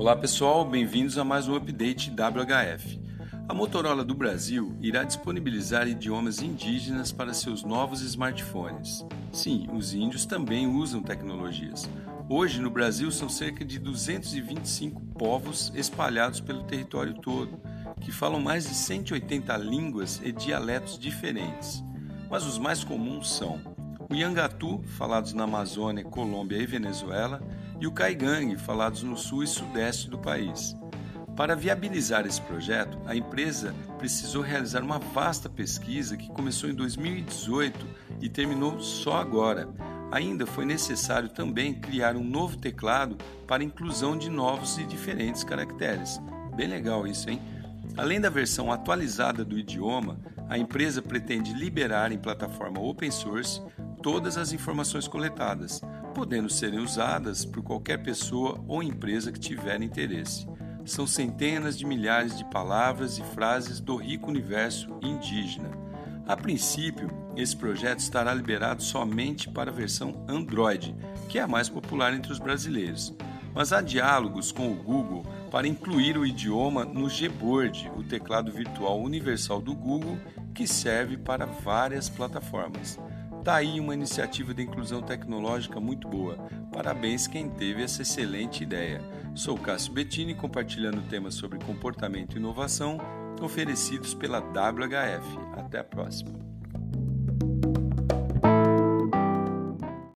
Olá pessoal, bem-vindos a mais um update WHF. A Motorola do Brasil irá disponibilizar idiomas indígenas para seus novos smartphones. Sim, os índios também usam tecnologias. Hoje no Brasil são cerca de 225 povos espalhados pelo território todo, que falam mais de 180 línguas e dialetos diferentes. Mas os mais comuns são o Yangatu, falados na Amazônia, Colômbia e Venezuela, e o Caigangue, falados no sul e sudeste do país. Para viabilizar esse projeto, a empresa precisou realizar uma vasta pesquisa que começou em 2018 e terminou só agora. Ainda foi necessário também criar um novo teclado para inclusão de novos e diferentes caracteres. Bem legal isso, hein? Além da versão atualizada do idioma, a empresa pretende liberar em plataforma open source todas as informações coletadas, podendo serem usadas por qualquer pessoa ou empresa que tiver interesse. São centenas de milhares de palavras e frases do rico universo indígena. A princípio, esse projeto estará liberado somente para a versão Android, que é a mais popular entre os brasileiros. Mas há diálogos com o Google para incluir o idioma no Gboard, o teclado virtual universal do Google, que serve para várias plataformas. Tá aí uma iniciativa de inclusão tecnológica muito boa. Parabéns quem teve essa excelente ideia. Sou Cássio Bettini compartilhando temas sobre comportamento e inovação oferecidos pela WHF. Até a próxima.